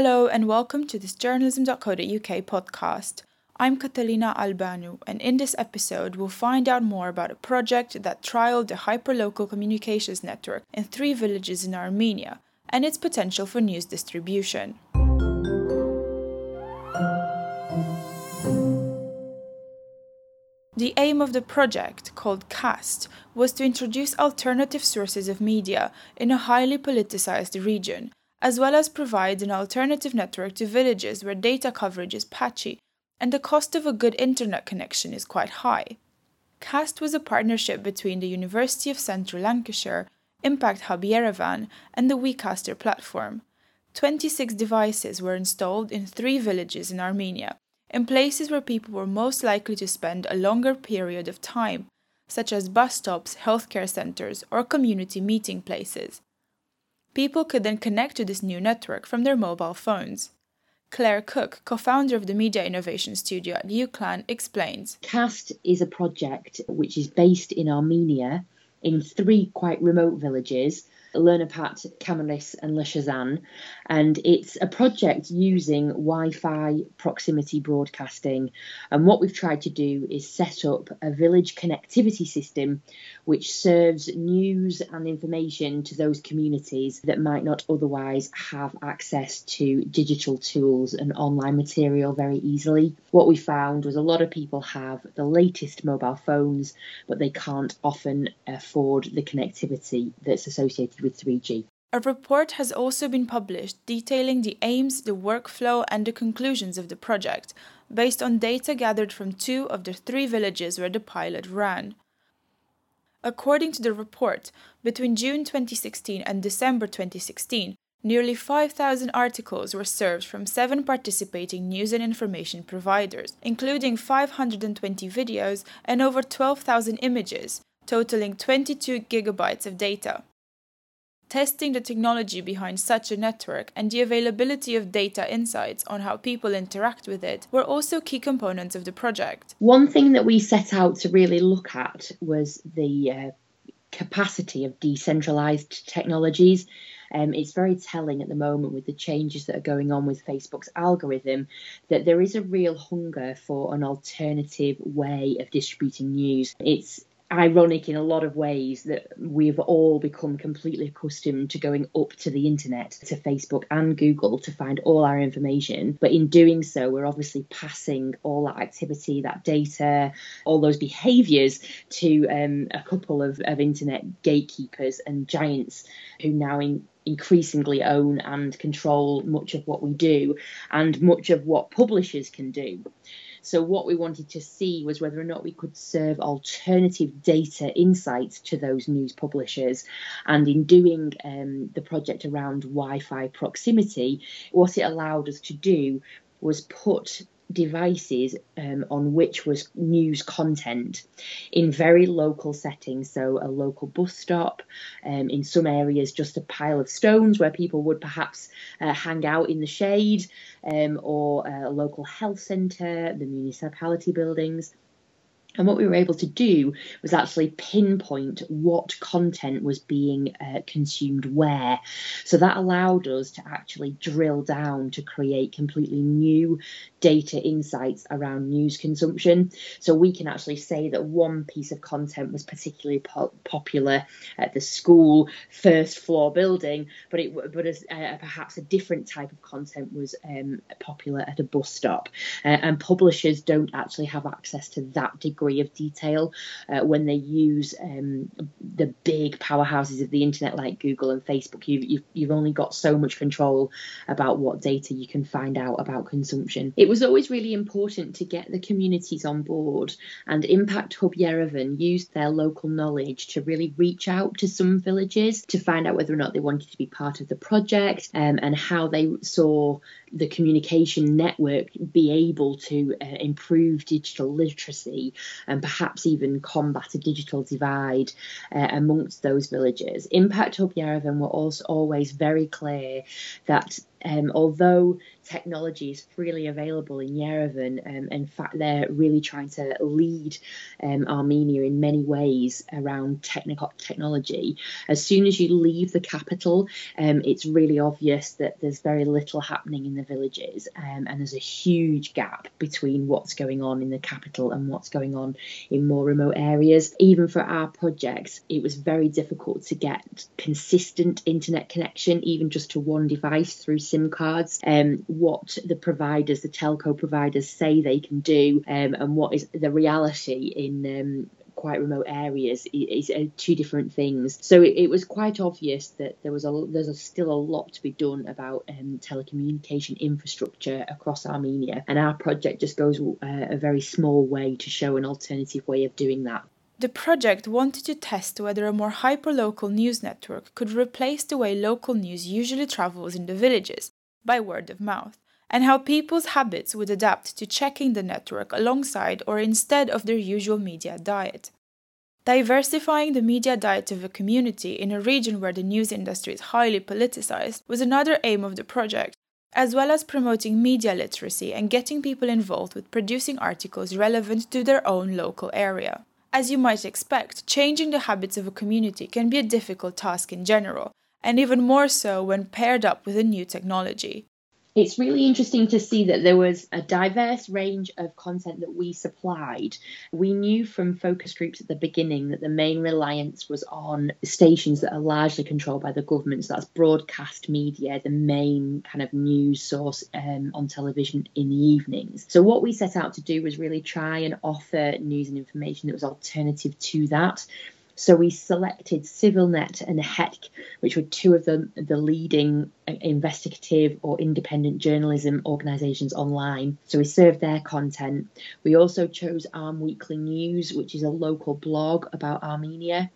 Hello and welcome to this journalism.co.uk podcast. I'm Catalina Albeanu, and in this episode, we'll find out more about a project that trialed the hyperlocal communications network in three villages in Armenia and its potential for news distribution. The aim of the project, called CAST, was to introduce alternative sources of media in a highly politicized region as well as provide an alternative network to villages where data coverage is patchy and the cost of a good internet connection is quite high. CAST was a partnership between the University of Central Lancashire, Impact Hub Yerevan, and the WeCaster platform. 26 devices were installed in three villages in Armenia, in places where people were most likely to spend a longer period of time, such as bus stops, healthcare centres, or community meeting places people could then connect to this new network from their mobile phones. Clare Cook, co founder of the Media Innovation Studio at UCLAN, explains CAST is a project which is based in Armenia in three quite remote villages Lernapat, Kamalis, and Leshazan, and it's a project using Wi-Fi proximity broadcasting. And what we've tried to do is set up a village connectivity system which serves news and information to those communities that might not otherwise have access to digital tools and online material very easily. What we found was a lot of people have the latest mobile phones, but they can't often afford the connectivity that's associated with 3G. A report has also been published detailing the aims, the workflow, and the conclusions of the project, based on data gathered from two of the three villages where the pilot ran. According to the report, between June 2016 and December 2016, nearly 5,000 articles were served from seven participating news and information providers, including 520 videos and over 12,000 images, totaling 22 gigabytes of data. Testing the technology behind such a network and the availability of data insights on how people interact with it were also key components of the project. One thing that we set out to really look at was the uh, capacity of decentralized technologies. Um, it's very telling at the moment with the changes that are going on with Facebook's algorithm that there is a real hunger for an alternative way of distributing news. It's ironic in a lot of ways that we've all become completely accustomed to going up to the internet, to Facebook and Google to find all our information. But in doing so, we're obviously passing all that activity, that data, all those behaviors to um, a couple of, of internet gatekeepers and giants who now in, increasingly own and control much of what we do and much of what publishers can do. So, what we wanted to see was whether or not we could serve alternative data insights to those news publishers. And in doing um, the project around Wi Fi proximity, what it allowed us to do was put devices um, on which was news content in very local settings. So, a local bus stop, um, in some areas, just a pile of stones where people would perhaps uh, hang out in the shade, um, or a local health centre, the municipality buildings. And what we were able to do was actually pinpoint what content was being uh, consumed where. So that allowed us to actually drill down to create completely new data insights around news consumption. So we can actually say that one piece of content was particularly po- popular at the school first floor building, but it but as uh, perhaps a different type of content was um, popular at a bus stop. Uh, and publishers don't actually have access to that degree degree of detail uh, when they use um, the big powerhouses of the internet like Google and Facebook. You've, you've, you've only got so much control about what data you can find out about consumption. It was always really important to get the communities on board, and Impact Hub Yerevan used their local knowledge to really reach out to some villages to find out whether or not they wanted to be part of the project um, and how they saw the communication network be able to uh, improve digital literacy and perhaps even combat a digital divide uh, amongst those villages. Impact Hub Yerevan were also always very clear that Um, although technology is freely available in Yerevan, um, in fact, they're really trying to lead um, Armenia in many ways around technical technology. As soon as you leave the capital, um, it's really obvious that there's very little happening in the villages, um, and there's a huge gap between what's going on in the capital and what's going on in more remote areas. Even for our projects, it was very difficult to get consistent internet connection, even just to one device through SIM cards. Um, what the providers, the telco providers, say they can do, um, and what is the reality in um, quite remote areas is, uh, two different things. So it, it, was quite obvious that there was a there's a, still a lot to be done about um, telecommunication infrastructure across Armenia, and our project just goes uh, a very small way to show an alternative way of doing that. The project wanted to test whether a more hyperlocal news network could replace the way local news usually travels in the villages by word of mouth, and how people's habits would adapt to checking the network alongside or instead of their usual media diet. Diversifying the media diet of a community in a region where the news industry is highly politicized was another aim of the project, as well as promoting media literacy and getting people involved with producing articles relevant to their own local area. As you might expect, changing the habits of a community can be a difficult task in general, and even more so when paired up with a new technology it's really interesting to see that there was a diverse range of content that we supplied. We knew from focus groups at the beginning that the main reliance was on stations that are largely controlled by the government. So that's broadcast media, the main kind of news source um, on television in the evenings. So what we set out to do was really try and offer news and information that was alternative to that. So we selected CivilNet and Hetq, which were two of the, the leading uh, investigative or independent journalism organisations online. So we served their content. We also chose Arm Weekly News, which is a local blog about Armenia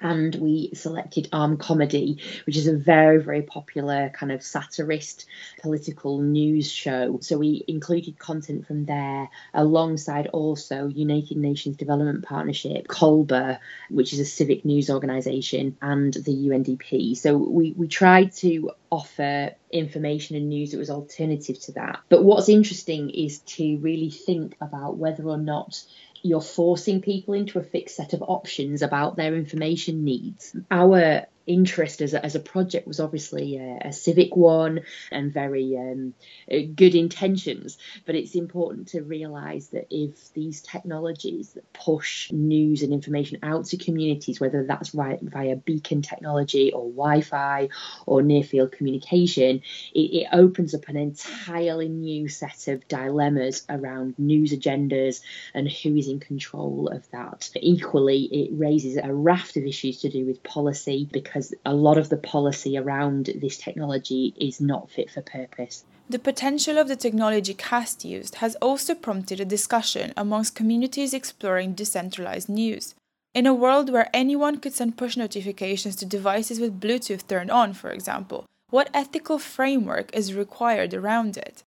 and we selected Arm Comedy, which is a very, very popular kind of satirist political news show. So we included content from there alongside also United Nations Development Partnership, Kolba, which is a civic news organisation, and the UNDP. So we, we tried to offer information and news that was alternative to that. But what's interesting is to really think about whether or not you're forcing people into a fixed set of options about their information needs. Our interest as a, as a project was obviously a, a civic one and very um, uh, good intentions. But it's important to realise that if these technologies that push news and information out to communities, whether that's via beacon technology or Wi Fi or near field communication, it, it opens up an entirely new set of dilemmas around news agendas and who is in control of that. Equally, it raises a raft of issues to do with policy because because a lot of the policy around this technology is not fit for purpose. The potential of the technology CAST used has also prompted a discussion amongst communities exploring decentralized news. In a world where anyone could send push notifications to devices with Bluetooth turned on, for example, what ethical framework is required around it?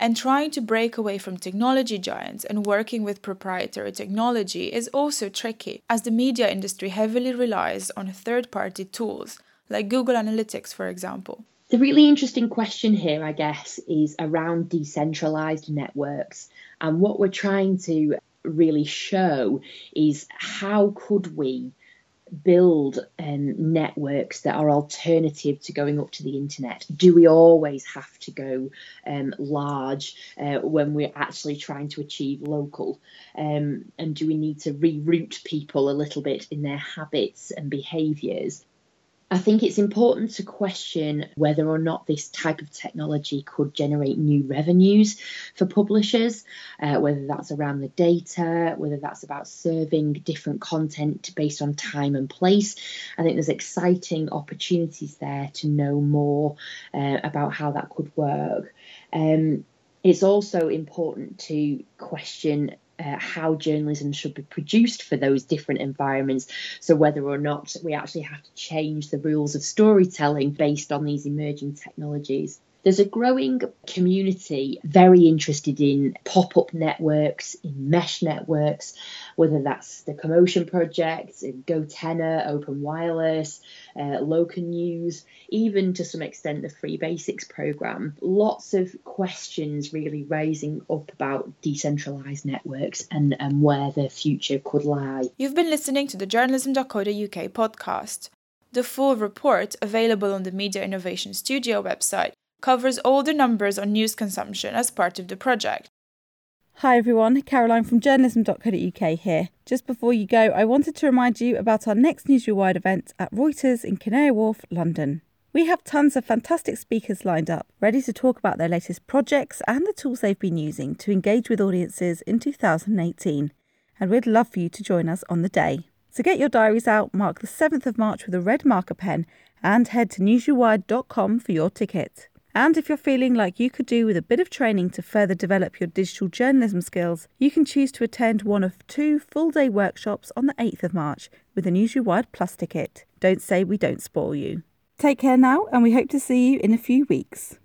And trying to break away from technology giants and working with proprietary technology is also tricky, as the media industry heavily relies on third party tools, like Google Analytics, for example. The really interesting question here, I guess, is around decentralized networks. And what we're trying to really show is how could we build um, networks that are alternative to going up to the internet? Do we always have to go um, large uh, when we're actually trying to achieve local? Um, and do we need to reroute people a little bit in their habits and behaviours? I think it's important to question whether or not this type of technology could generate new revenues for publishers, uh, whether that's around the data, whether that's about serving different content based on time and place. I think there's exciting opportunities there to know more uh, about how that could work. Um, it's also important to question uh, how journalism should be produced for those different environments. So, whether or not we actually have to change the rules of storytelling based on these emerging technologies. There's a growing community very interested in pop up networks, in mesh networks, whether that's the Commotion Project, GoTenna, Open Wireless, uh, Local News, even to some extent the Free Basics program. Lots of questions really raising up about decentralised networks and, and where the future could lie. You've been listening to the journalism.co.uk podcast. The full report, available on the Media Innovation Studio website, covers all the numbers on news consumption as part of the project. Hi everyone, Caroline from journalism.co.uk here. Just before you go, I wanted to remind you about our next Newsrewired event at Reuters in Canary Wharf, London. We have tons of fantastic speakers lined up, ready to talk about their latest projects and the tools they've been using to engage with audiences in 2018. And we'd love for you to join us on the day. So get your diaries out, mark the 7th of March with a red marker pen, and head to newsrewired.com for your ticket. And if you're feeling like you could do with a bit of training to further develop your digital journalism skills, you can choose to attend one of two full day workshops on the 8th of March with a Newsrewired Plus ticket. Don't say we don't spoil you. Take care now, and we hope to see you in a few weeks.